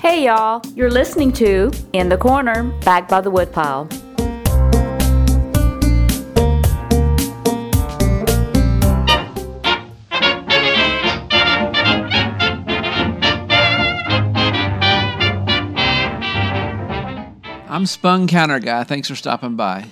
Hey y'all, you're listening to In the Corner, back by the woodpile. I'm Spun Counter Guy. Thanks for stopping by.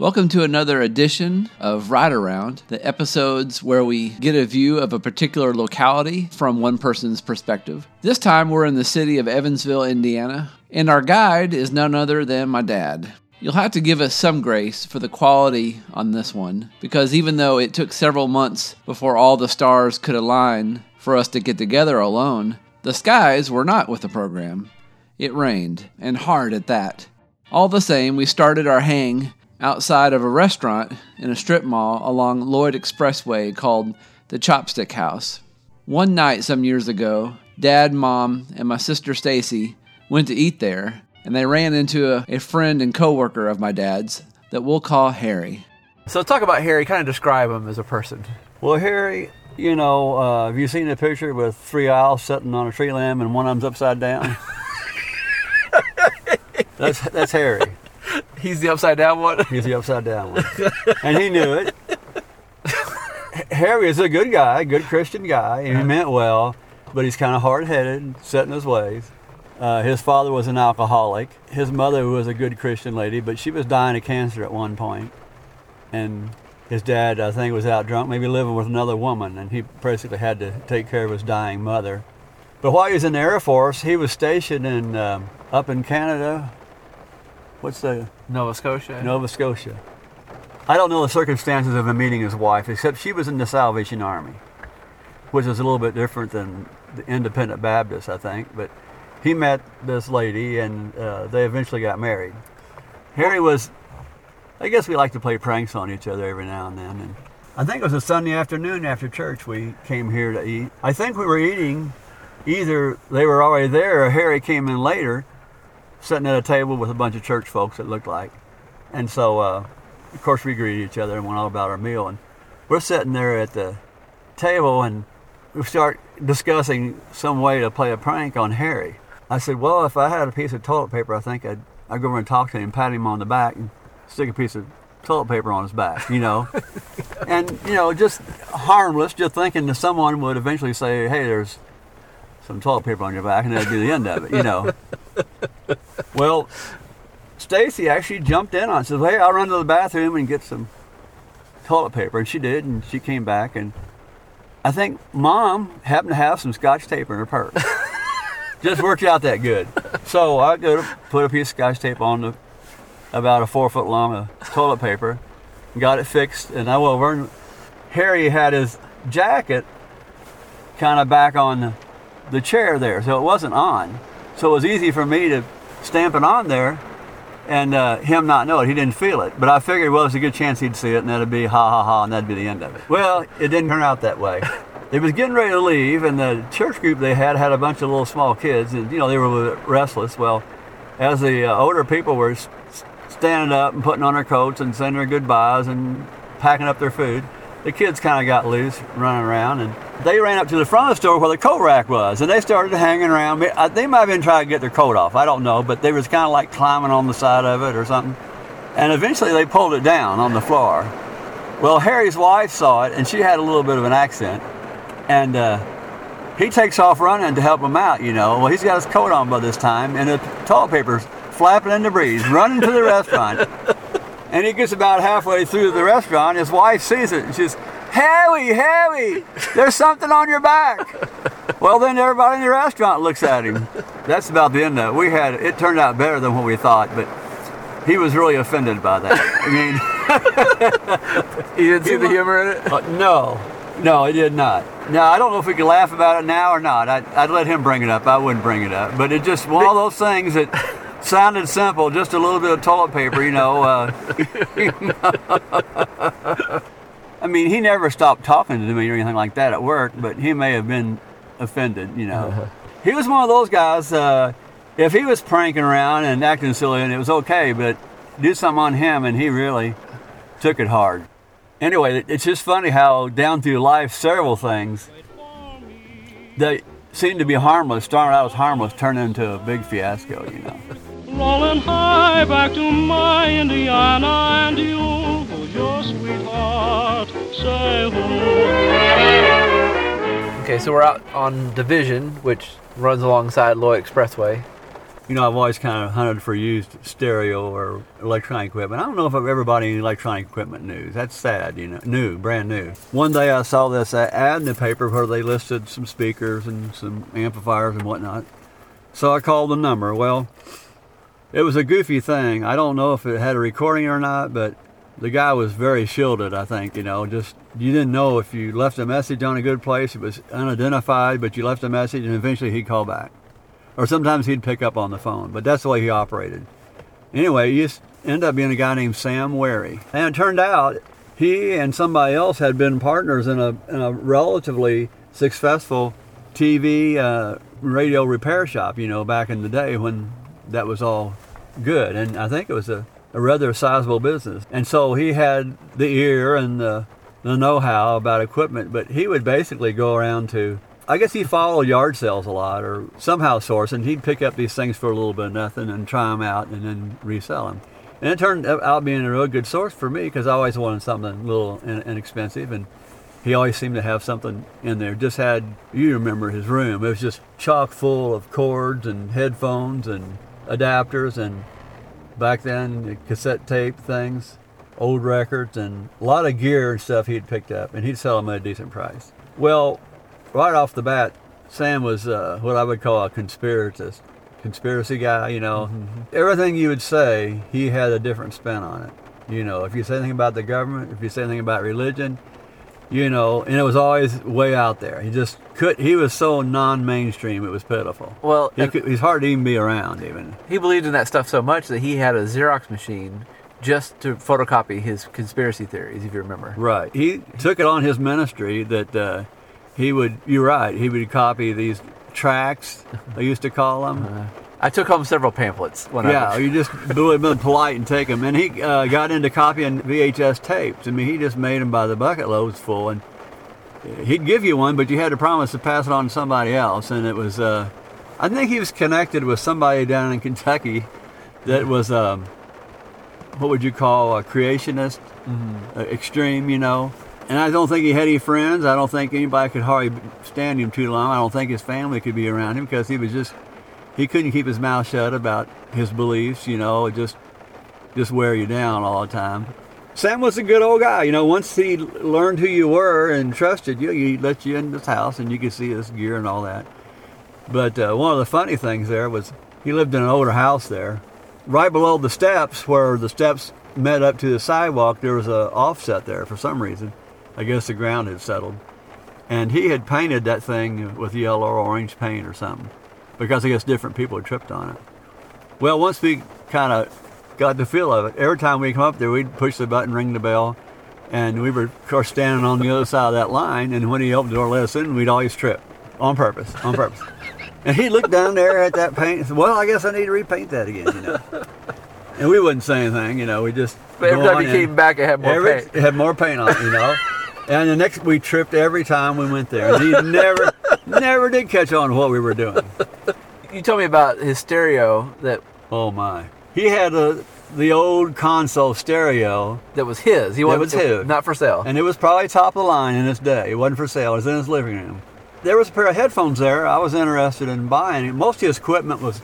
Welcome to another edition of Ride Around, the episodes where we get a view of a particular locality from one person's perspective. This time we're in the city of Evansville, Indiana, and our guide is none other than my dad. You'll have to give us some grace for the quality on this one, because even though it took several months before all the stars could align for us to get together alone, the skies were not with the program. It rained, and hard at that. All the same, we started our hang outside of a restaurant in a strip mall along Lloyd Expressway called the Chopstick House. One night some years ago, Dad, Mom, and my sister Stacy went to eat there, and they ran into a, a friend and coworker of my dad's that we'll call Harry. So talk about Harry. Kind of describe him as a person. Well, Harry, you know, uh, have you seen the picture with three owls sitting on a tree limb and one of them's upside down? that's that's Harry. He's the upside down one. He's the upside down one, and he knew it. Harry is a good guy, good Christian guy, and he meant well, but he's kind of hard-headed, set in his ways. Uh, his father was an alcoholic. His mother was a good Christian lady, but she was dying of cancer at one point, and his dad, I think, was out drunk, maybe living with another woman, and he basically had to take care of his dying mother. But while he was in the Air Force, he was stationed in um, up in Canada. What's the Nova Scotia. Nova Scotia? I don't know the circumstances of him meeting his wife, except she was in the Salvation Army, which is a little bit different than the Independent Baptist, I think. But he met this lady, and uh, they eventually got married. Harry was, I guess we like to play pranks on each other every now and then. And I think it was a Sunday afternoon after church we came here to eat. I think we were eating either they were already there or Harry came in later, sitting at a table with a bunch of church folks, it looked like. And so, uh, of course, we greeted each other and went all about our meal. And we're sitting there at the table and we start discussing some way to play a prank on Harry. I said, Well, if I had a piece of toilet paper, I think I'd, I'd go over and talk to him, pat him on the back, and stick a piece of toilet paper on his back, you know. and, you know, just harmless, just thinking that someone would eventually say, Hey, there's some toilet paper on your back, and that'd be the end of it, you know. well, Stacy actually jumped in on it. Says, "Hey, I'll run to the bathroom and get some toilet paper," and she did, and she came back, and I think Mom happened to have some Scotch tape in her purse. Just worked out that good. So I go to put a piece of Scotch tape on the about a four foot long of toilet paper, got it fixed, and I will run. Harry had his jacket kind of back on the the chair there, so it wasn't on. So it was easy for me to stamp it on there and uh, him not know it. He didn't feel it. But I figured, well, there's a good chance he'd see it and that'd be ha ha ha and that'd be the end of it. Well, it didn't turn out that way. They was getting ready to leave, and the church group they had had a bunch of little small kids, and you know they were a little bit restless. Well, as the uh, older people were s- standing up and putting on their coats and saying their goodbyes and packing up their food, the kids kind of got loose, running around, and they ran up to the front of the store where the coat rack was, and they started hanging around. Uh, They might have been trying to get their coat off. I don't know, but they was kind of like climbing on the side of it or something. And eventually they pulled it down on the floor. Well, Harry's wife saw it, and she had a little bit of an accent, and uh, he takes off running to help him out. You know, well, he's got his coat on by this time, and the toilet paper's flapping in the breeze, running to the restaurant. And he gets about halfway through the restaurant. His wife sees it and she says, Harry, Harry, there's something on your back. Well, then everybody in the restaurant looks at him. That's about the end of it. We had it turned out better than what we thought, but he was really offended by that. I mean, he didn't see the humor in it. uh, no, no, he did not. Now I don't know if we can laugh about it now or not. I'd, I'd let him bring it up. I wouldn't bring it up. But it just one of those things that sounded simple, just a little bit of toilet paper, you know. Uh, I mean, he never stopped talking to me or anything like that at work, but he may have been offended, you know. He was one of those guys. Uh, if he was pranking around and acting silly, and it was okay, but do something on him, and he really took it hard. Anyway, it's just funny how down through life, several things that seem to be harmless, started out as harmless, turn into a big fiasco, you know. Rolling high back to my Indiana and you, who's your sweetheart, say who. Okay, so we're out on Division, which runs alongside Lloyd Expressway. You know, I've always kind of hunted for used stereo or electronic equipment. I don't know if I've ever bought any electronic equipment news. That's sad, you know. New, brand new. One day I saw this ad in the paper where they listed some speakers and some amplifiers and whatnot. So I called the number. Well, it was a goofy thing. I don't know if it had a recording or not, but the guy was very shielded, I think, you know, just you didn't know if you left a message on a good place, it was unidentified, but you left a message and eventually he'd call back. Or sometimes he'd pick up on the phone, but that's the way he operated. Anyway, he just ended up being a guy named Sam Wary. And it turned out he and somebody else had been partners in a, in a relatively successful TV uh, radio repair shop, you know, back in the day when that was all good. And I think it was a, a rather sizable business. And so he had the ear and the, the know how about equipment, but he would basically go around to I guess he followed yard sales a lot or somehow source, and he'd pick up these things for a little bit of nothing and try them out and then resell them. And it turned out being a real good source for me because I always wanted something a little inexpensive, and he always seemed to have something in there. Just had you remember his room; it was just chock full of cords and headphones and adapters, and back then cassette tape things, old records, and a lot of gear and stuff he'd picked up, and he'd sell them at a decent price. Well, right off the bat, Sam was uh, what I would call a conspiratist, conspiracy guy. You know, mm-hmm. everything you would say, he had a different spin on it. You know, if you say anything about the government, if you say anything about religion, you know, and it was always way out there. He just could. He was so non-mainstream; it was pitiful. Well, he could, he's hard to even be around. Even he believed in that stuff so much that he had a Xerox machine just to photocopy his conspiracy theories. If you remember, right? He took it on his ministry that. Uh, he would. You're right. He would copy these tracks. I used to call them. Uh, I took home several pamphlets. When I yeah, I you just would been polite and take them. And he uh, got into copying VHS tapes. I mean, he just made them by the bucket loads full, and he'd give you one, but you had to promise to pass it on to somebody else. And it was, uh, I think he was connected with somebody down in Kentucky that was, um, what would you call a creationist, mm-hmm. uh, extreme, you know. And I don't think he had any friends. I don't think anybody could hardly stand him too long. I don't think his family could be around him because he was just he couldn't keep his mouth shut about his beliefs. You know, it just just wear you down all the time. Sam was a good old guy. You know, once he learned who you were and trusted you, he let you in his house and you could see his gear and all that. But uh, one of the funny things there was he lived in an older house there. Right below the steps, where the steps met up to the sidewalk, there was a offset there for some reason. I guess the ground had settled. And he had painted that thing with yellow or orange paint or something because I guess different people had tripped on it. Well, once we kind of got the feel of it, every time we come up there, we'd push the button, ring the bell, and we were, of course, standing on the other side of that line. And when he opened the door, let us in, we'd always trip on purpose, on purpose. and he looked down there at that paint and said, "Well, I guess I need to repaint that again," you know. And we wouldn't say anything, you know. We just. But every time he came back, it had more every, paint. It had more paint on it, you know. And the next we tripped every time we went there. And he never, never did catch on to what we were doing. You told me about his stereo that. Oh my! He had a the old console stereo that was his. He was his, not for sale. And it was probably top of the line in its day. It wasn't for sale. It was in his living room. There was a pair of headphones there. I was interested in buying. it. Most of his equipment was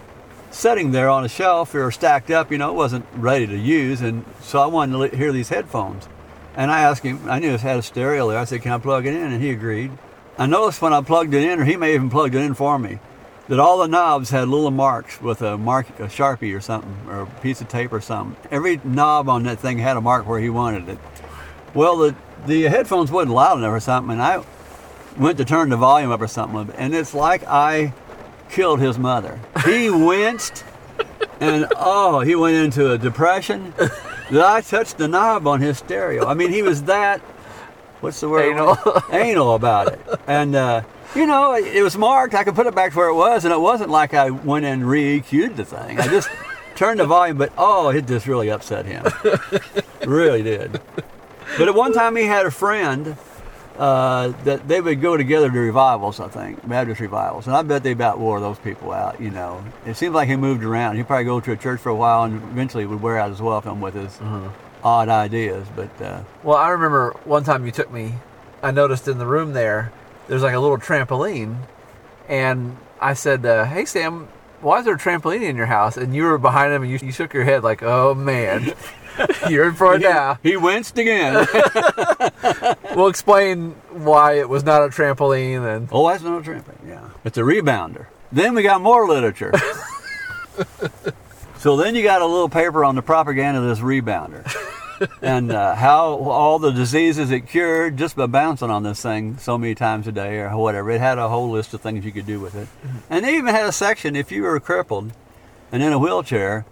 sitting there on a shelf or stacked up. You know, it wasn't ready to use, and so I wanted to hear these headphones. And I asked him, I knew it had a stereo there. I said, Can I plug it in? And he agreed. I noticed when I plugged it in, or he may even plugged it in for me, that all the knobs had little marks with a mark, a sharpie or something, or a piece of tape or something. Every knob on that thing had a mark where he wanted it. Well, the the headphones wasn't loud enough or something, and I went to turn the volume up or something, and it's like I killed his mother. He winced, and oh, he went into a depression that I touched the knob on his stereo. I mean, he was that, what's the word? Anal. Anal about it. And, uh, you know, it was marked. I could put it back to where it was, and it wasn't like I went and re-EQ'd the thing. I just turned the volume, but oh, it just really upset him. really did. But at one time, he had a friend uh, that they would go together to revivals, I think, Baptist revivals. And I bet they about wore those people out, you know. It seems like he moved around. He'd probably go to a church for a while and eventually would wear out his welcome with his odd ideas. But uh, Well, I remember one time you took me. I noticed in the room there, there's like a little trampoline, and I said, uh, "Hey Sam, why is there a trampoline in your house?" And you were behind him, and you, you shook your head like, "Oh man, you're in for it now." he winced again. We'll explain why it was not a trampoline, and oh, that's not a trampoline. Yeah. It's a rebounder. Then we got more literature. so then you got a little paper on the propaganda of this rebounder. And uh, how all the diseases it cured just by bouncing on this thing so many times a day or whatever. It had a whole list of things you could do with it. And they even had a section if you were crippled and in a wheelchair,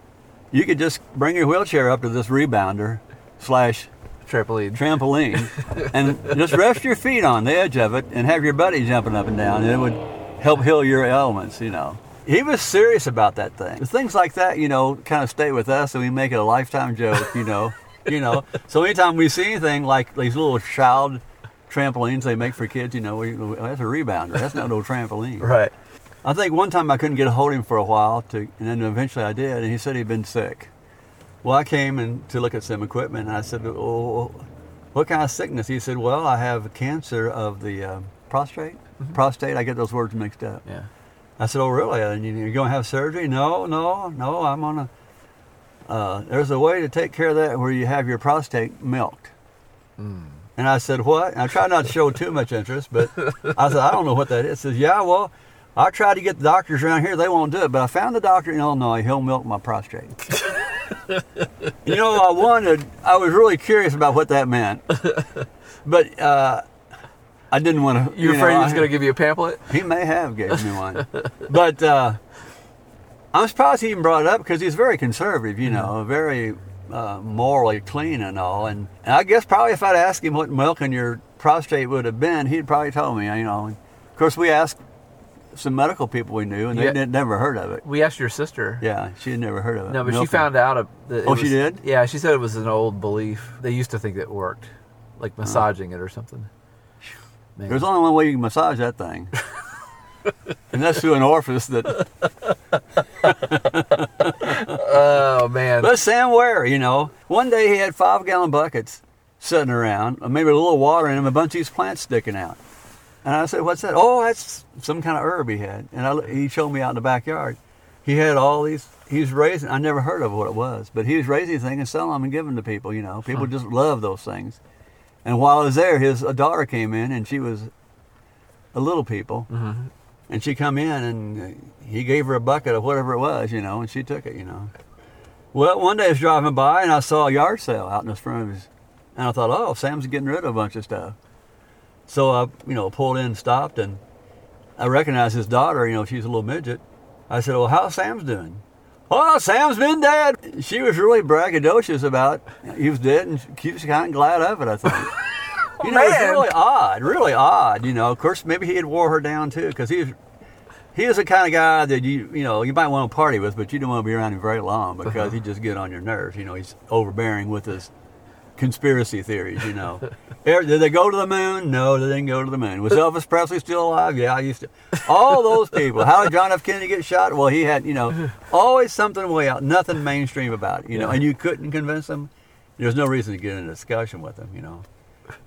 you could just bring your wheelchair up to this rebounder slash trampoline. trampoline and just rest your feet on the edge of it and have your buddy jumping up and down and it would help heal your ailments, you know. He was serious about that thing. Things like that, you know, kind of stay with us and we make it a lifetime joke, you know. You know. So anytime we see anything like these little child trampolines they make for kids, you know, we, that's a rebounder. That's not no trampoline. Right. I think one time I couldn't get a hold of him for a while, to, and then eventually I did, and he said he'd been sick. Well, I came in to look at some equipment, and I said, "Oh, what kind of sickness?" He said, "Well, I have cancer of the uh, prostate. Prostate. I get those words mixed up." Yeah. I said, "Oh, really? And you- you're going to have surgery?" No, no, no. I'm on a. Uh, there's a way to take care of that where you have your prostate milked. And I said, "What?" And I tried not to show too much interest, but I said, "I don't know what that is." He says, "Yeah, well, I tried to get the doctors around here; they won't do it. But I found a doctor in Illinois; he'll milk my prostate." you know, I wanted. I was really curious about what that meant, but uh, I didn't want to. You were afraid he was going to give you a pamphlet? He may have gave me one, but uh, I'm surprised he even brought it up because he's very conservative. You know, very uh, morally clean and all. And, and I guess probably if I'd asked him what milking your prostate would have been, he'd probably told me. You know, of course we asked some medical people we knew, and they Yeah. never heard of it. We asked your sister. Yeah, she had never heard of it. No, but she found out. That Oh, she did? Yeah, she said it was an old belief. They used to think it worked, like massaging it or something. Man. There's only one way you can massage that thing. and that's through an orifice that oh man, But Sam Ware, you know, one day he had five gallon buckets sitting around, maybe a little water in them, a bunch of these plants sticking out. And I said, "What's that?" Oh, that's some kind of herb he had. And I, he showed me out in the backyard. He had all these. He was raising. I never heard of what it was, but he was raising things and selling them and giving them to people. You know, people just love those things. And while I was there, his a daughter came in, and she was a little people. Mm-hmm. And she come in, and he gave her a bucket of whatever it was, you know, and she took it, you know. Well, one day I was driving by and I saw a yard sale out in the front of his, and I thought, oh, Sam's getting rid of a bunch of stuff. So I, you know, pulled in, stopped, and I recognized his daughter. You know, she's a little midget. I said, well, how's Sam's doing? Oh, Sam's been dead. She was really braggadocious about he was dead, and she was kind of glad of it. I think. You know, it's man. really odd, really odd. You know, of course, maybe he had wore her down too, because he was he was the kind of guy that you you know you might want to party with, but you don't want to be around him very long because uh-huh. he just get on your nerves. You know, he's overbearing with his conspiracy theories. You know, did they go to the moon? No, they didn't go to the moon. Was Elvis Presley still alive? Yeah, I used to. All those people. How did John F. Kennedy get shot? Well, he had you know always something way out, nothing mainstream about it. You know, and you couldn't convince them. There's no reason to get in a discussion with them. You know.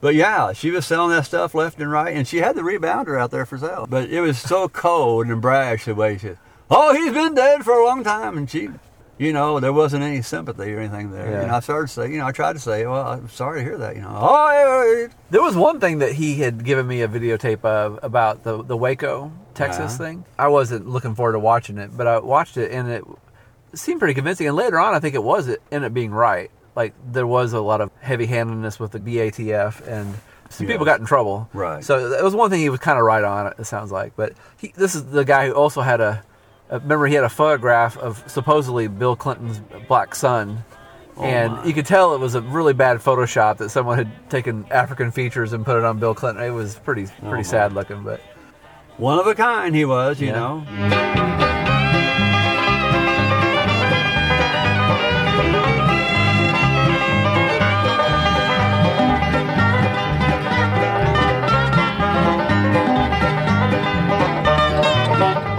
But yeah, she was selling that stuff left and right, and she had the rebounder out there for sale. But it was so cold and brash the way she said, "Oh, he's been dead for a long time," and she, you know, there wasn't any sympathy or anything there. Yeah. And I started to say, you know, I tried to say, "Well, I'm sorry to hear that," you know. Oh. There was one thing that he had given me a videotape of about the the Waco, Texas Yeah. thing. I wasn't looking forward to watching it, but I watched it and it seemed pretty convincing. And later on, I think it was it ended up being right. Like there was a lot of heavy-handedness with the BATF, and some Yeah. people got in trouble. Right. So that was one thing he was kind of right on. It sounds like, but he, this is the guy who also had a. uh, Remember, he had a photograph of supposedly Bill Clinton's black son, and my. you could tell it was a really bad Photoshop that someone had taken African features and put it on Bill Clinton. It was pretty pretty my. sad looking, but One of a kind he was, you Yeah. know.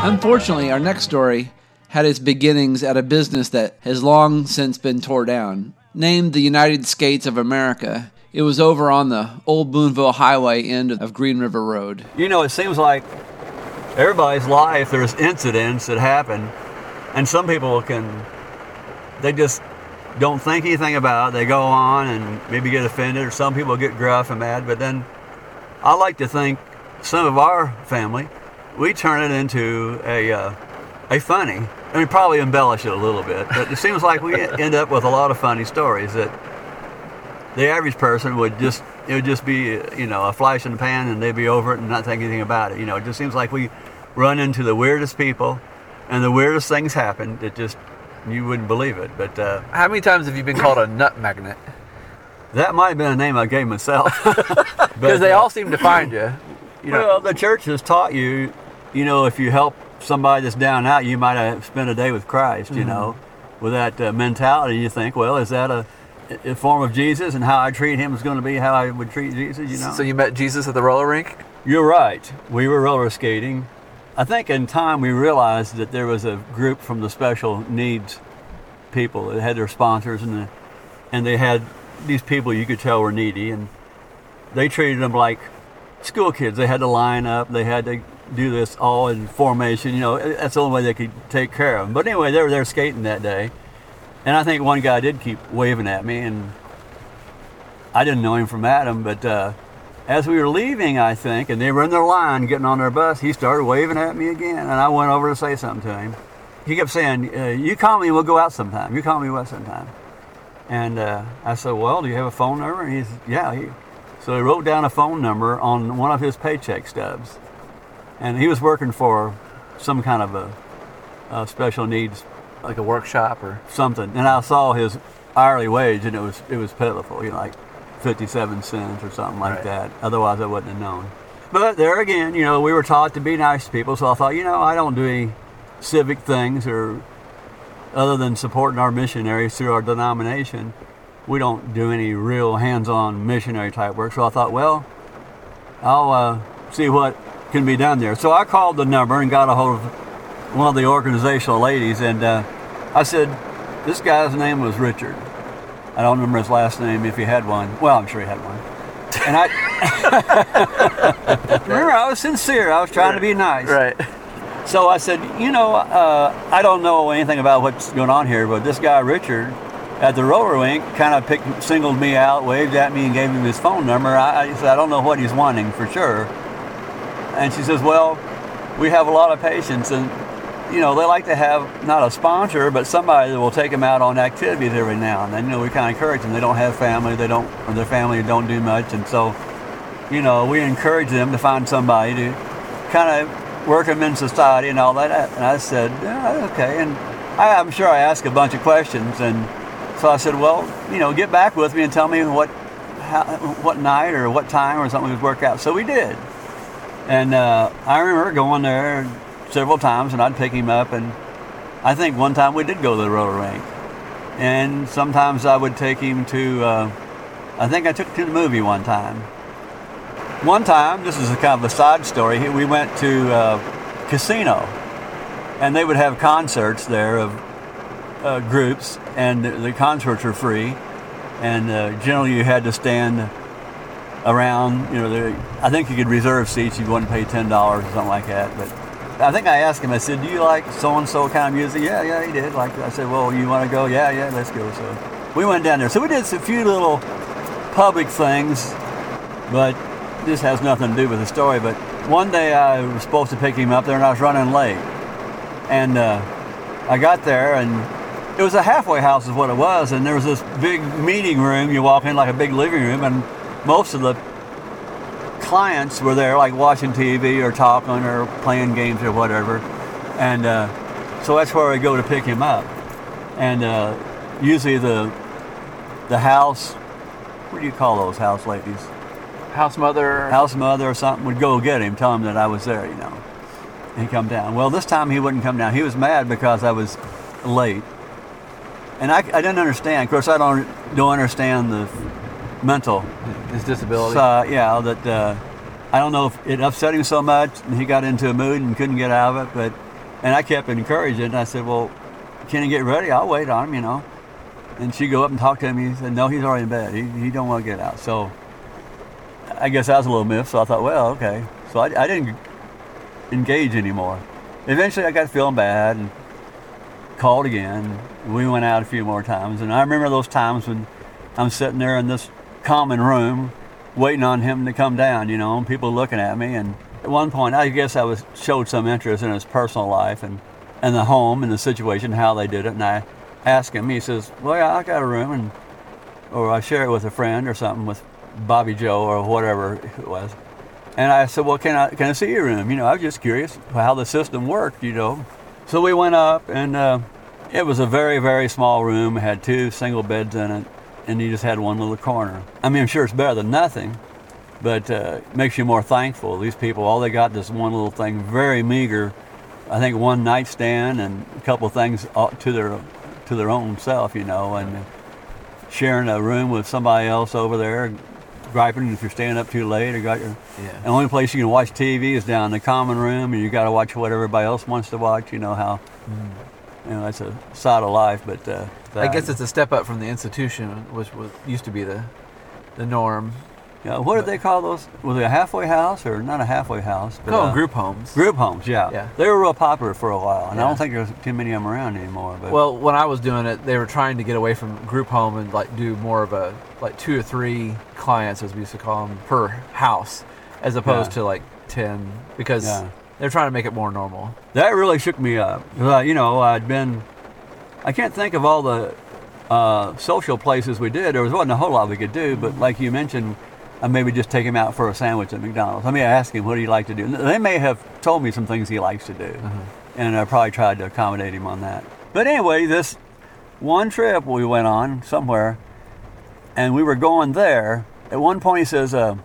Unfortunately, our next story had its beginnings at a business that has long since been tore down. Named the United Skates of America, it was over on the old Boonville Highway end of Green River Road. You know, it seems like everybody's life there's incidents that happen, and some people can they just don't think anything about it. They go on and maybe get offended, or some people get gruff and mad. But then I like to think some of our family we turn it into a uh, a funny. I mean, probably embellish it a little bit, but it seems like we end up with a lot of funny stories that the average person would just it would just be you know a flash in the pan and they'd be over it and not think anything about it. You know, it just seems like we run into the weirdest people and the weirdest things happen that just you wouldn't believe it. But uh, How many times have you been called a nut magnet? that might have been a name I gave myself. Because they all seem to find you. You know, well, the church has taught you, you know, if you help somebody that's down out, you might have spent a day with Christ, Mm-hmm. you know, with that uh, mentality. You think, well, is that a, a form of Jesus and how I treat him is going to be how I would treat Jesus, you know? so you met Jesus at the roller rink. You're right. We were roller skating. I think in time we realized that there was a group from the special needs people that had their sponsors and the, and they had these people you could tell were needy and they treated them like school kids. They had to line up. They had to do this all in formation. You know, that's the only way they could take care of them. But anyway, they were there skating that day, and I think one guy did keep waving at me, and I didn't know him from Adam, but. Uh, as we were leaving, I think, and they were in their line getting on their bus, he started waving at me again, and I went over to say something to him. He kept saying, uh, "You call me, we'll go out sometime. You call me, we'll sometime." And uh, I said, "Well, do you have a phone number?" And he's, "Yeah." He, so he wrote down a phone number on one of his paycheck stubs, and he was working for some kind of a, a special needs Like a workshop or something. And I saw his hourly wage, and it was it was pitiful. You know, like fifty-seven cents or something like Right. that. Otherwise, I wouldn't have known. But there again, you know, we were taught to be nice to people, so I thought, you know, I don't do any civic things or other than supporting our missionaries through our denomination. We don't do any real hands-on missionary type work. So I thought, well, I'll uh, see what can be done there. So I called the number and got a hold of one of the organizational ladies, and uh, I said, this guy's name was Richard. I don't remember his last name if he had one. Well, I'm sure he had one. And I remember I was sincere. I was trying to be nice. right. So I said, you know, uh, I don't know anything about what's going on here, but this guy Richard at the roller rink kind of picked, singled me out, waved at me, and gave me his phone number. I, I said, I don't know what he's wanting for sure. And she says, well, we have a lot of patients, and you know, they like to have not a sponsor, but somebody that will take them out on activities every now and then. You know, we kind of encourage them. They don't have family, they don't, or their family don't do much, and so, you know, we encourage them to find somebody to kind of work them in society and all that. And I said, yeah, okay. And I, I'm sure I asked a bunch of questions, and so I said, well, you know, get back with me and tell me what, how, what night or what time or something would work out. So we did. And uh, I remember going there several times, and I'd pick him up. And I think one time we did go to the roller rink. And sometimes I would take him to. Uh, I think I took him to the movie one time. One time, this is a kind of a side story. We went to uh, casino, and they would have concerts there of uh, groups, and the, concerts were free. And uh, generally, you had to stand around. You know, I think you could reserve seats. You wouldn't pay ten dollars or something like that. But I think I asked him. I said, "Do you like so and so kind of music?" Yeah, yeah, he did. Like I said, "Well, you want to go?" Yeah, yeah, let's go. So we went down there. So we did a few little public things, but this has nothing to do with the story. But one day I was supposed to pick him up there, and I was running late, and uh, I got there and. It was a halfway house, is what it was, and there was this big meeting room. You walk in like a big living room, and most of the clients were there, like watching TV or talking or playing games or whatever. And uh, so that's where I go to pick him up. And uh, usually the the house, what do you call those house ladies? House mother. House mother or something would go get him, tell him that I was there, you know. And he'd come down. Well, this time he wouldn't come down. He was mad because I was late. And I, I didn't understand. Of course, I don't don't understand the mental His disability. so, yeah, that uh, I don't know if it upset him so much and he got into a mood and couldn't get out of it, but And I kept encouraging. And I said, "Well, can he get ready? I'll wait on him, you know." And she'd go up and talk to him. He said, "No, he's already in bed. He, he don't want to get out." So I guess I was a little miffed. So I thought, well, okay. So I, I didn't engage anymore. Eventually, I got feeling bad and called again. We went out a few more times, and I remember those times when I'm sitting there in this common room, waiting on him to come down. You know, and people looking at me. And at one point, I guess I was showed some interest in his personal life and and the home and the situation, how they did it. And I asked him. He says, "Well, yeah, I got a room, and or I share it with a friend or something with Bobby Joe or whatever it was." And I said, "Well, can I can I see your room? You know, I was just curious how the system worked. You know." So we went up, and uh, it was a very very small room. It had two single beds in it, and you just had one little corner. I mean, I'm sure it's better than nothing, but uh, makes you more thankful. These people, all they got is one little thing, very meager. I think one nightstand and a couple things uh, to their to their own self, you know, and sharing a room with somebody else over there, griping if you're staying up too late or got your. Yeah. The only place you can watch TV is down in the common room, and you got to watch what everybody else wants to watch. You know how. You know that's a side of life, but uh, I guess it's a step up from the institution, which was used to be the the norm. Yeah, what did they call those? Was it a halfway house or not a halfway house? But, Call uh, group homes. Group homes, yeah. Yeah. They were real popular for a while, and I don't think there's too many of them around anymore. But Well, when I was doing it, they were trying to get away from group home and like do more of a like two or three clients, as we used to call them, per house, as opposed Yeah. to like ten, because Yeah. they're trying to make it more normal. that really shook me up. I- you know, I'd been, I can't think of all the uh, social places we did. There was wasn't a whole lot we could do, but like you mentioned, I maybe just take him out for a sandwich at McDonald's. Let me ask him, what do you like to do? And They may have told me some things he likes to do, and I probably tried to accommodate him on that. But anyway, this one trip we went on somewhere, and we were going there. At one point, he says, uh,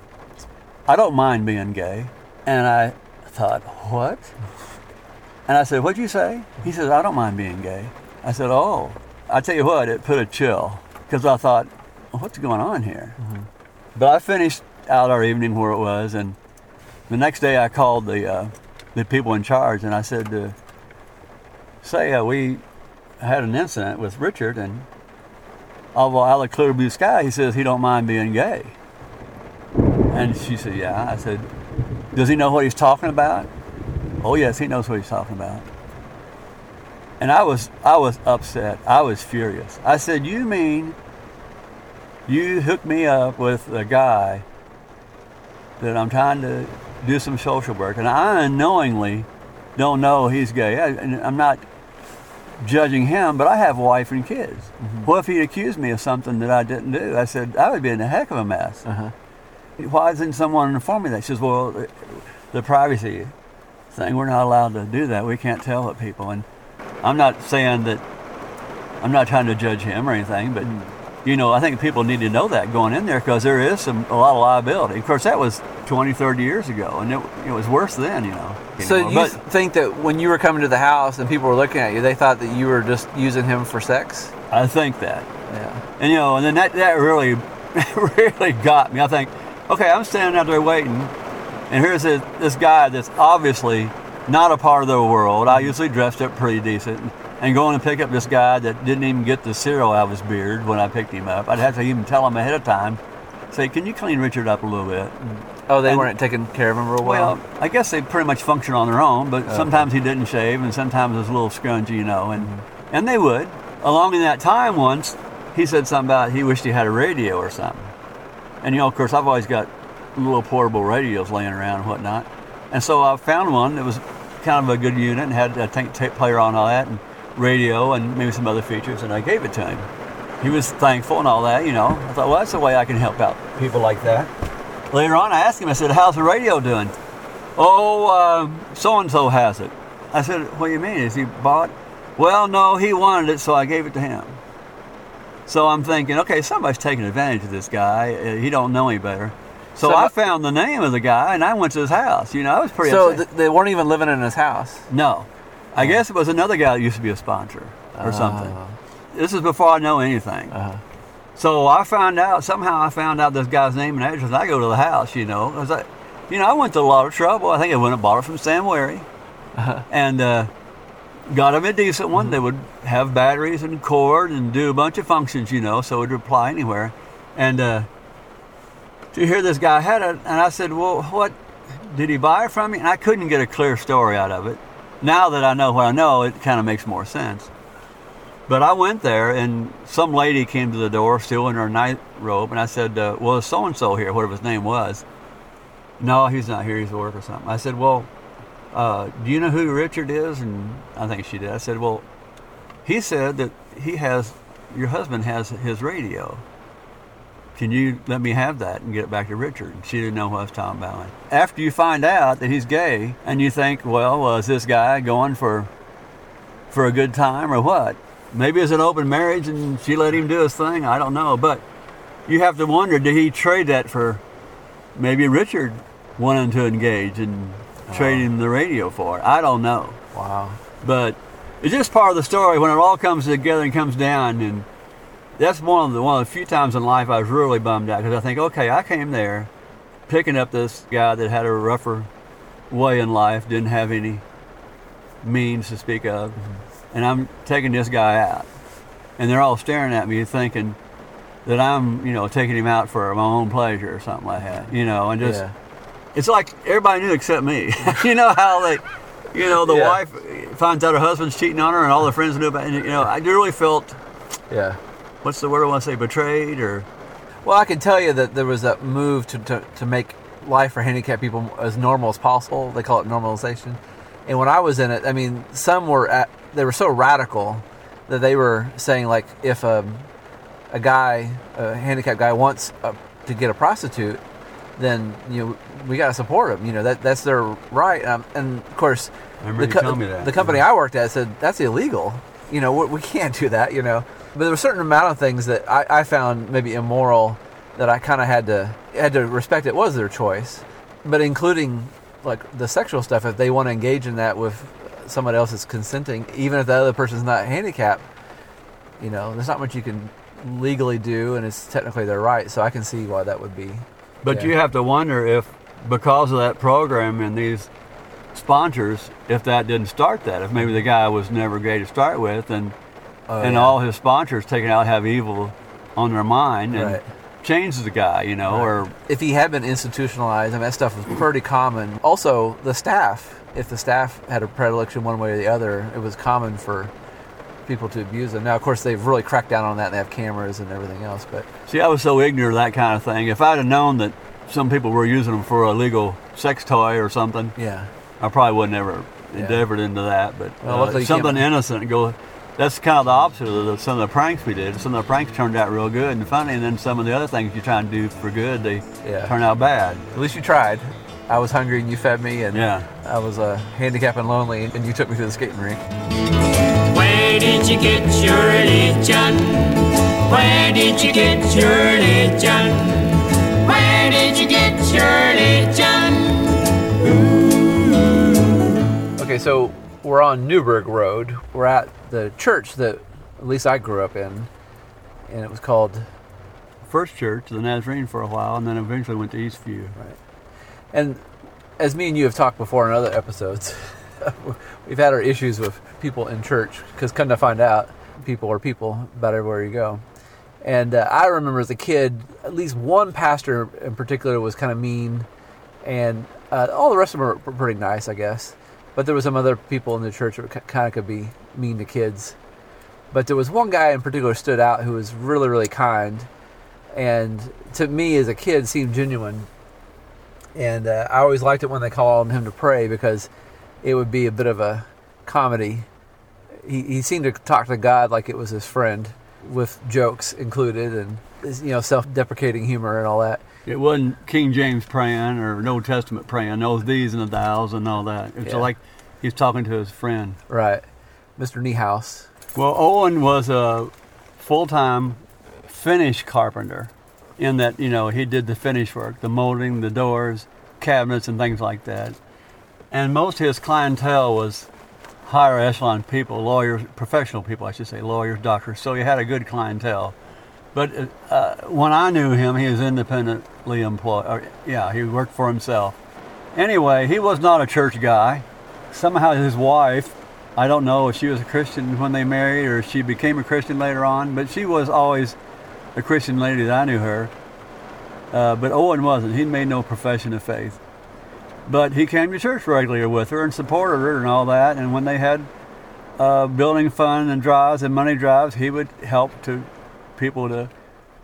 "I don't mind being gay," and I thought, "What?" And I said, What'd you say? He says, I don't mind being gay. I said, Oh. I tell you what, it put a chill because I thought, well, What's going on here? But I finished out our evening where it was, and the next day I called the, uh, the people in charge and I said, uh, Say, uh, we had an incident with Richard, and although out of clear blue sky, he says he don't mind being gay. And she said, Yeah. I said, Does he know what he's talking about? Oh yes, he knows what he's talking about. And I was I was upset. I was furious. I said, "You mean you hooked me up with a guy that I'm trying to do some social work, and I unknowingly don't know he's gay. I, and I'm not judging him, but I have a wife and kids. What if he accused me of something that I didn't do? I said I would be in a heck of a mess. Uh-huh. Why isn't someone inform me that? She says, "Well, the, the privacy thing. We're not allowed to do that. We can't tell it people." And I'm not saying that. I'm not trying to judge him or anything, but hmm. you know, I think people need to know that going in there because there is some a lot of liability. Of course, that was 20, 30 years ago, and it, it was worse then. You know. So anymore. you but think that when you were coming to the house and people were looking at you, they thought that you were just using him for sex? I think that. Yeah. And you know, and then that, that really, really got me. I think, okay, I'm standing out there waiting, and here's this, this guy that's obviously not a part of the world. I usually dressed up pretty decent, and going to pick up this guy that didn't even get the cereal out of his beard when I picked him up. I'd have to even tell him ahead of time, say, can you clean Richard up a little bit? Oh, they And- weren't taking care of him real well. Well, I guess they pretty much function on their own, but sometimes he didn't shave, and sometimes it was a little scrungy, you know, and mm-hmm. and they would. Along in that time, once he said something about he wished he had a radio or something, and you know, of course, I've always got little portable radios laying around and whatnot, and so I found one that was kind of a good unit and had a tape, tape player on all that, and radio, and maybe some other features, and I gave it to him. He was thankful and all that, you know. I thought, well, that's the way I can help out people like that. Later on, I asked him, I said, how's the radio doing? Oh, so and so has it. I said, what do you mean? Is he bought? Well, no, he wanted it, so I gave it to him. So I'm thinking, okay, somebody's taking advantage of this guy. Uh, He don't know any better. So, So I found the name of the guy, and I went to his house. You know, I was pretty so th- they weren't even living in his house. no, I guess it was another guy that used to be a sponsor or something. Oh. This is before I know anything. Uh-huh. So I found out somehow I found out this guy's name and address. And I go to the house, you know, I, you know, I went to a lot of trouble. I think I went and bought it from Sam Wary, Uh-huh. and uh, got him a decent one that would have batteries and cord and do a bunch of functions, you know, so it would apply anywhere. And uh, to hear this guy had it, and I said, "Well, what did he buy it from me?" And I couldn't get a clear story out of it. Now that I know what I know, it kind of makes more sense. But I went there, and some lady came to the door, still in her night robe, and I said, uh, "Well, so and so here? Whatever his name was." No, he's not here. He's at work or something. I said, "Well, uh, do you know who Richard is?" And I think she did. I said, "Well, he said that he has your husband has his radio. Can you let me have that and get it back to Richard?" She didn't know what I was talking about. After you find out that he's gay, and you think, "Well, was this guy going for for a good time or what?" Maybe it's an open marriage and she let him do his thing. I don't know, but you have to wonder: Did he trade that for maybe Richard wanting to engage and trading the radio for it? I don't know. Wow. But it's just part of the story when it all comes together and comes down. And that's one of the one of the few times in life I was really bummed out because I think, okay, I came there picking up this guy that had a rougher way in life, didn't have any means to speak of, mm-hmm. and I'm taking this guy out, and they're all staring at me thinking that I'm, you know, taking him out for my own pleasure or something like that, you know, and just yeah. it's like everybody knew except me. you know how they, you know, the Yeah. wife finds out her husband's cheating on her, and all the friends knew about. it. And, you know, I really felt Yeah. What's the word I want to say, betrayed or Well, I can tell you that there was that move to, to, to make life for handicapped people as normal as possible. They call it normalization. And when I was in it, I mean, some were at, they were so radical that they were saying like, if a, a guy, a handicapped guy, wants a, to get a prostitute, then you know we got to support him. You know that that's their right. Um, and of course, the, you telling me that. the company I worked at said that's illegal. You know we, we can't do that. You know, but there were a certain amount of things that I, I found maybe immoral that I kind of had to had to respect. It was their choice, but including like the sexual stuff. If they want to engage in that with someone else that's consenting, even if the other person's not handicapped, you know, there's not much you can legally do, and it's technically their right. So I can see why that would be. But Yeah. you have to wonder if, because of that program and these sponsors, if that didn't start that, if maybe the guy was never gay to start with, and Oh, and yeah. all his sponsors taking out have evil on their mind and Right. change the guy, you know, or if he had been institutionalized, I mean, that stuff was pretty common. Also, the staff, if the staff had a predilection one way or the other, it was common for people to abuse them. Now, of course, they've really cracked down on that and they have cameras and everything else, but see, I was so ignorant of that kind of thing. If I'd have known that some people were using them for a legal sex toy or something, yeah. I probably would never Yeah. endeavored into that. But Well, uh, something innocent go. That's kind of the opposite of the, some of the pranks we did. Some of the pranks turned out real good and funny, and then some of the other things you try and do for good, they Yeah. turn out bad. At least you tried. I was hungry and you fed me, and Yeah. I was uh, handicapped and lonely, and you took me to the skating rink. Where did you get your religion? Where did you get your religion? Where did you get your religion? Okay, so we're on Newburgh Road. We're at the church that at least I grew up in, and it was called First church, of the Nazarene, for a while, and then eventually went to Eastview. And as me and you have talked before in other episodes, we've had our issues with people in church because come to find out, people are people about everywhere you go. And uh, I remember as a kid, at least one pastor in particular was kind of mean, and uh, all the rest of them were pretty nice, I guess. But there were some other people in the church that kind of could be mean to kids. But there was one guy in particular stood out who was really, really kind, and to me as a kid seemed genuine and uh, I always liked it when they called on him to pray because it would be a bit of a comedy. He, he seemed to talk to God like it was his friend, with jokes included and you know self-deprecating humor and all that. It wasn't King James praying or Old Testament praying, those these and the thous and all that. It's Yeah. like he's talking to his friend. Right, Mr. Niehaus. Well, Owen was a full-time finish carpenter in that, you know, he did the finish work, the molding, the doors, cabinets, and things like that. And most of his clientele was higher echelon people, lawyers, professional people, I should say, lawyers, doctors. So he had a good clientele. But uh, when I knew him, he was independently employed. Or, yeah, he worked for himself. Anyway, he was not a church guy. Somehow his wife I don't know if she was a Christian when they married or she became a Christian later on, but she was always a Christian lady that I knew her. Uh, but Owen wasn't. He made no profession of faith. But he came to church regularly with her and supported her and all that. And when they had uh, building fund and drives and money drives, he would help to people to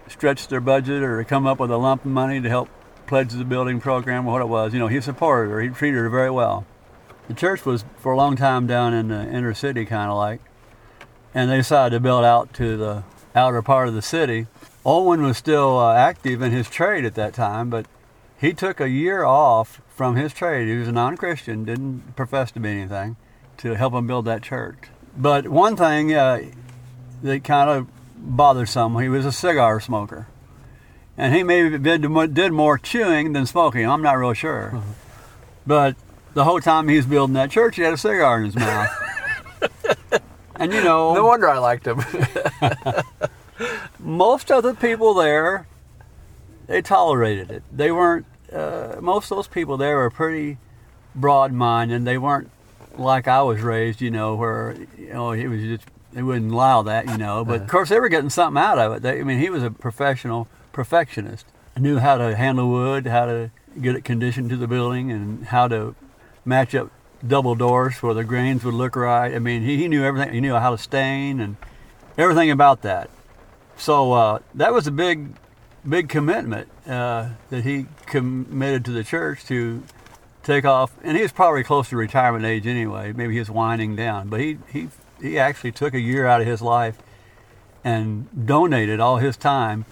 stretch their budget or come up with a lump of money to help pledge the building program or what it was. You know, he supported her. He treated her very well. The church was for a long time down in the inner city, kind of like, and they decided to build out to the outer part of the city. Owen was still uh, active in his trade at that time, but he took a year off from his trade. He was a non-Christian, didn't profess to be anything, to help him build that church. But one thing uh, that kind of bothered some, he was a cigar smoker, and he maybe did more, did more chewing than smoking. I'm not real sure, but the whole time he was building that church, he had a cigar in his mouth. and you know, No wonder I liked him. most of the people there, they tolerated it. They weren't. Uh, most of those people there were pretty broad-minded. They weren't like I was raised, you know, where you know he was just they wouldn't allow that, you know. But of course, they were getting something out of it. They, I mean, he was a professional perfectionist. Knew how to handle wood, how to get it conditioned to the building, and how to match up double doors where the grains would look right. I mean, he, he knew everything. He knew how to stain and everything about that. So uh, that was a big, big commitment uh, that he committed to the church to take off. And he was probably close to retirement age anyway. Maybe he was winding down, but he he he actually took a year out of his life and donated all his time.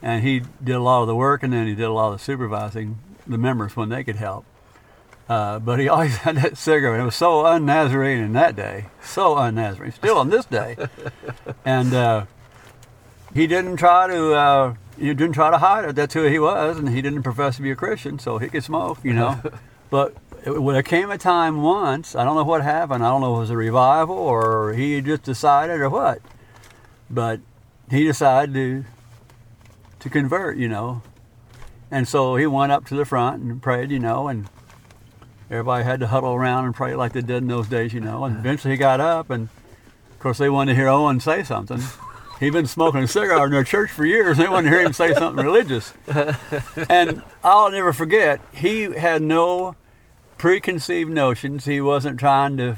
And he did a lot of the work, and then he did a lot of the supervising the members when they could help. Uh, but he always had that cigarette. It was so un-Nazarene in that day, so un-Nazarene. Still on this day, and uh, he didn't try to. Uh, he didn't try to hide it. That's who he was, and he didn't profess to be a Christian, so he could smoke, you know. but there came a time once, I don't know what happened. I don't know if it was a revival or he just decided or what, but he decided to to convert, you know. And so he went up to the front and prayed, you know, and everybody had to huddle around and pray like they did in those days, you know. And eventually he got up, and of course they wanted to hear Owen say something. He'd been smoking a cigar in their church for years. They wanted to hear him say something religious. And I'll never forget, he had no preconceived notions. He wasn't trying to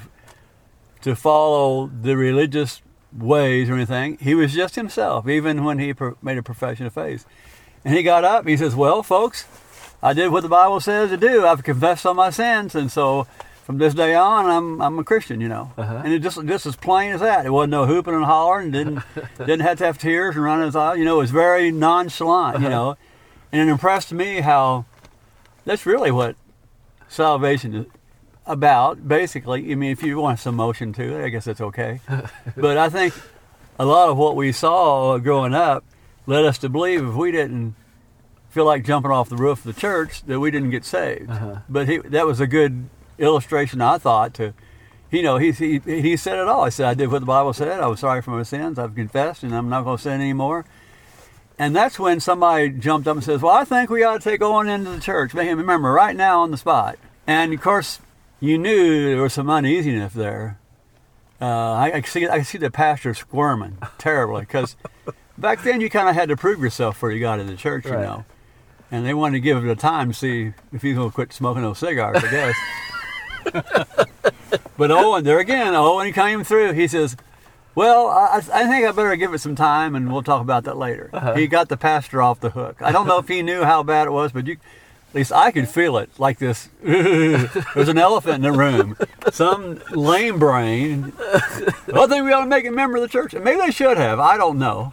to follow the religious ways or anything. He was just himself, even when he pro- made a profession of faith. And he got up. He says, "Well, folks, I did what the Bible says to do. I've confessed all my sins, and so from this day on, I'm I'm a Christian. You know." Uh-huh. And it just just as plain as that. It wasn't no hooping and hollering. Didn't didn't have to have tears and running his eyes. You know, it was very nonchalant. You uh-huh. know, and it impressed me how that's really what salvation is about. Basically, I mean, if you want some motion to it, I guess that's okay. but I think a lot of what we saw growing up led us to believe if we didn't feel like jumping off the roof of the church that we didn't get saved. Uh-huh. But he, that was a good illustration, I thought, to, you know, he, he, he said it all. He said, I did what the Bible said. I was sorry for my sins. I've confessed, and I'm not going to sin anymore. And that's when somebody jumped up and says, Well, I think we ought to take Owen into the church. Make him remember right now on the spot. And of course, you knew there was some uneasiness there. Uh, I, I, see, I see the pastor squirming terribly because back then you kind of had to prove yourself before you got into church, you know. And they wanted to give it a time to see if he's going to quit smoking those cigars, I guess. but Owen, there again, Owen came through. He says, well, I, I think I better give it some time, and we'll talk about that later. Uh-huh. He got the pastor off the hook. I don't know if he knew how bad it was, but you, at least I could feel it like this. There's an elephant in the room. Some lame brain. I think we ought to make a member of the church. Maybe they should have. I don't know.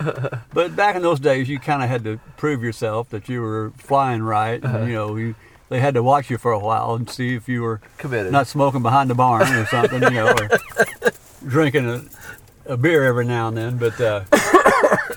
But back in those days, you kind of had to prove yourself that you were flying right. And, uh-huh. you know, you, they had to watch you for a while and see if you were Committed. not smoking behind the barn or something, you know, or drinking a, a beer every now and then. But uh,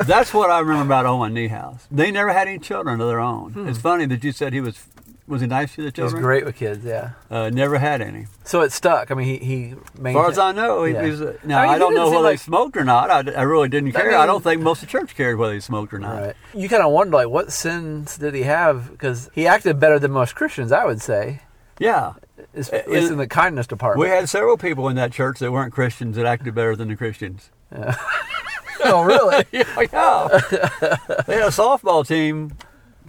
that's what I remember about Owen Niehaus. They never had any children of their own. It's funny that you said he was was he nice to the He was children? great with kids, yeah. Uh, never had any. So it stuck. I mean, he he As far as I know, he Yeah. was. Uh, now I mean, I, don't know whether like- they smoked or not. I, I really didn't care. I, mean- don't think most of the church cared whether he smoked or not. Right. You kind of wonder, like, what sins did he have? Because he acted better than most Christians, I would say. Yeah, It's, it's in the kindness department. We had several people in that church that weren't Christians that acted better than the Christians. oh, really? yeah, yeah. they had a softball team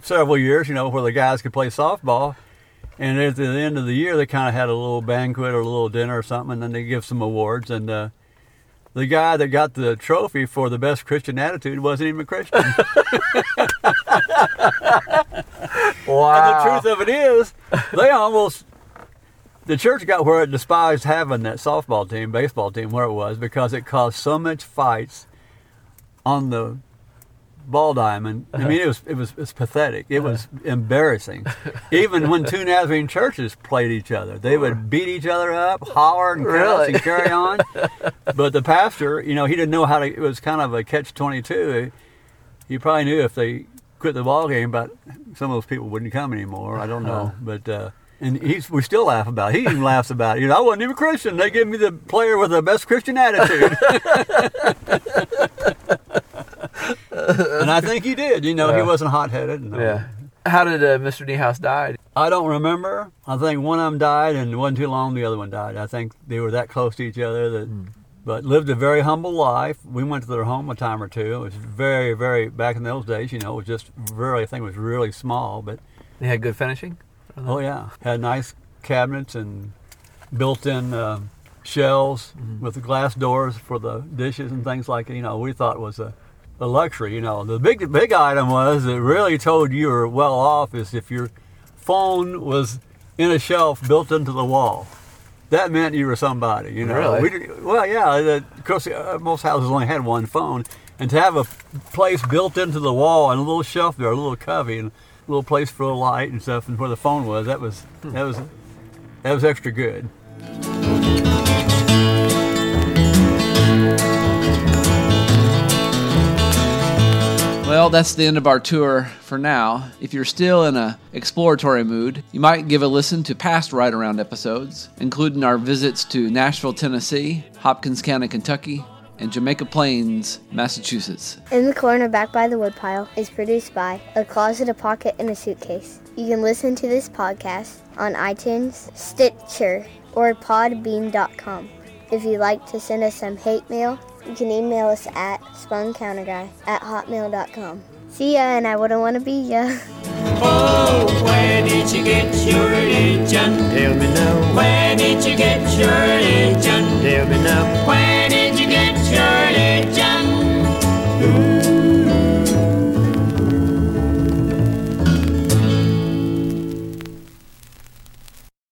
several years, you know, where the guys could play softball. And at the end of the year, they kind of had a little banquet or a little dinner or something, and then they give some awards. And uh, the guy that got the trophy for the best Christian attitude wasn't even a Christian. wow. And the truth of it is, they almost the church got where it despised having that softball team, baseball team, where it was because it caused so much fights on the ball diamond. I mean, it uh-huh. was it was, it was pathetic. It was uh-huh. embarrassing. Even when two Nazarene churches played each other, they would beat each other up, holler and cuss Really? and carry on. But the pastor, you know, he didn't know how to. It was kind of a catch twenty two. He probably knew if they quit the ball game, but some of those people wouldn't come anymore. I don't know, uh-huh. but. uh and he's, we still laugh about it. He even laughs about it. You know, I wasn't even Christian. They gave me the player with the best Christian attitude. and I think he did. You know, he wasn't hot headed. Yeah. How did uh, Mr. Niehaus die? I don't remember. I think one of them died, and it wasn't too long the other one died. I think they were that close to each other that, but lived a very humble life. We went to their home a time or two. It was very, very back in those days. You know, it was just very. I think it was really small, but They had good finishing. Oh yeah, had nice cabinets and built-in uh, shelves with glass doors for the dishes and things like. You know, we thought was a a luxury. You know, the big big item was that really told you were well off is if your phone was in a shelf built into the wall. That meant you were somebody. You know, Really? we, well, yeah. the- Of course, uh, most houses only had one phone, and to have a place built into the wall and a little shelf there, a little cubby, and little place for a light and stuff, and where the phone was, that was that was that was extra good. Well, that's the end of our tour for now. If you're still in a exploratory mood, you might give a listen to past Ride Around episodes, including our visits to Nashville, Tennessee, Hopkins County, Kentucky, and Jamaica Plains, Massachusetts. In the Corner Back by the Woodpile is produced by A Closet, a Pocket, and a Suitcase. You can listen to this podcast on iTunes, Stitcher, or podbean.com. If you'd like to send us some hate mail, you can email us at spuncounterguy at hotmail.com. See ya, and I wouldn't want to be ya. Oh, where did you get your religion? Tell me now. Where did you get your religion? Tell me now. Where did you get your religion? Ooh.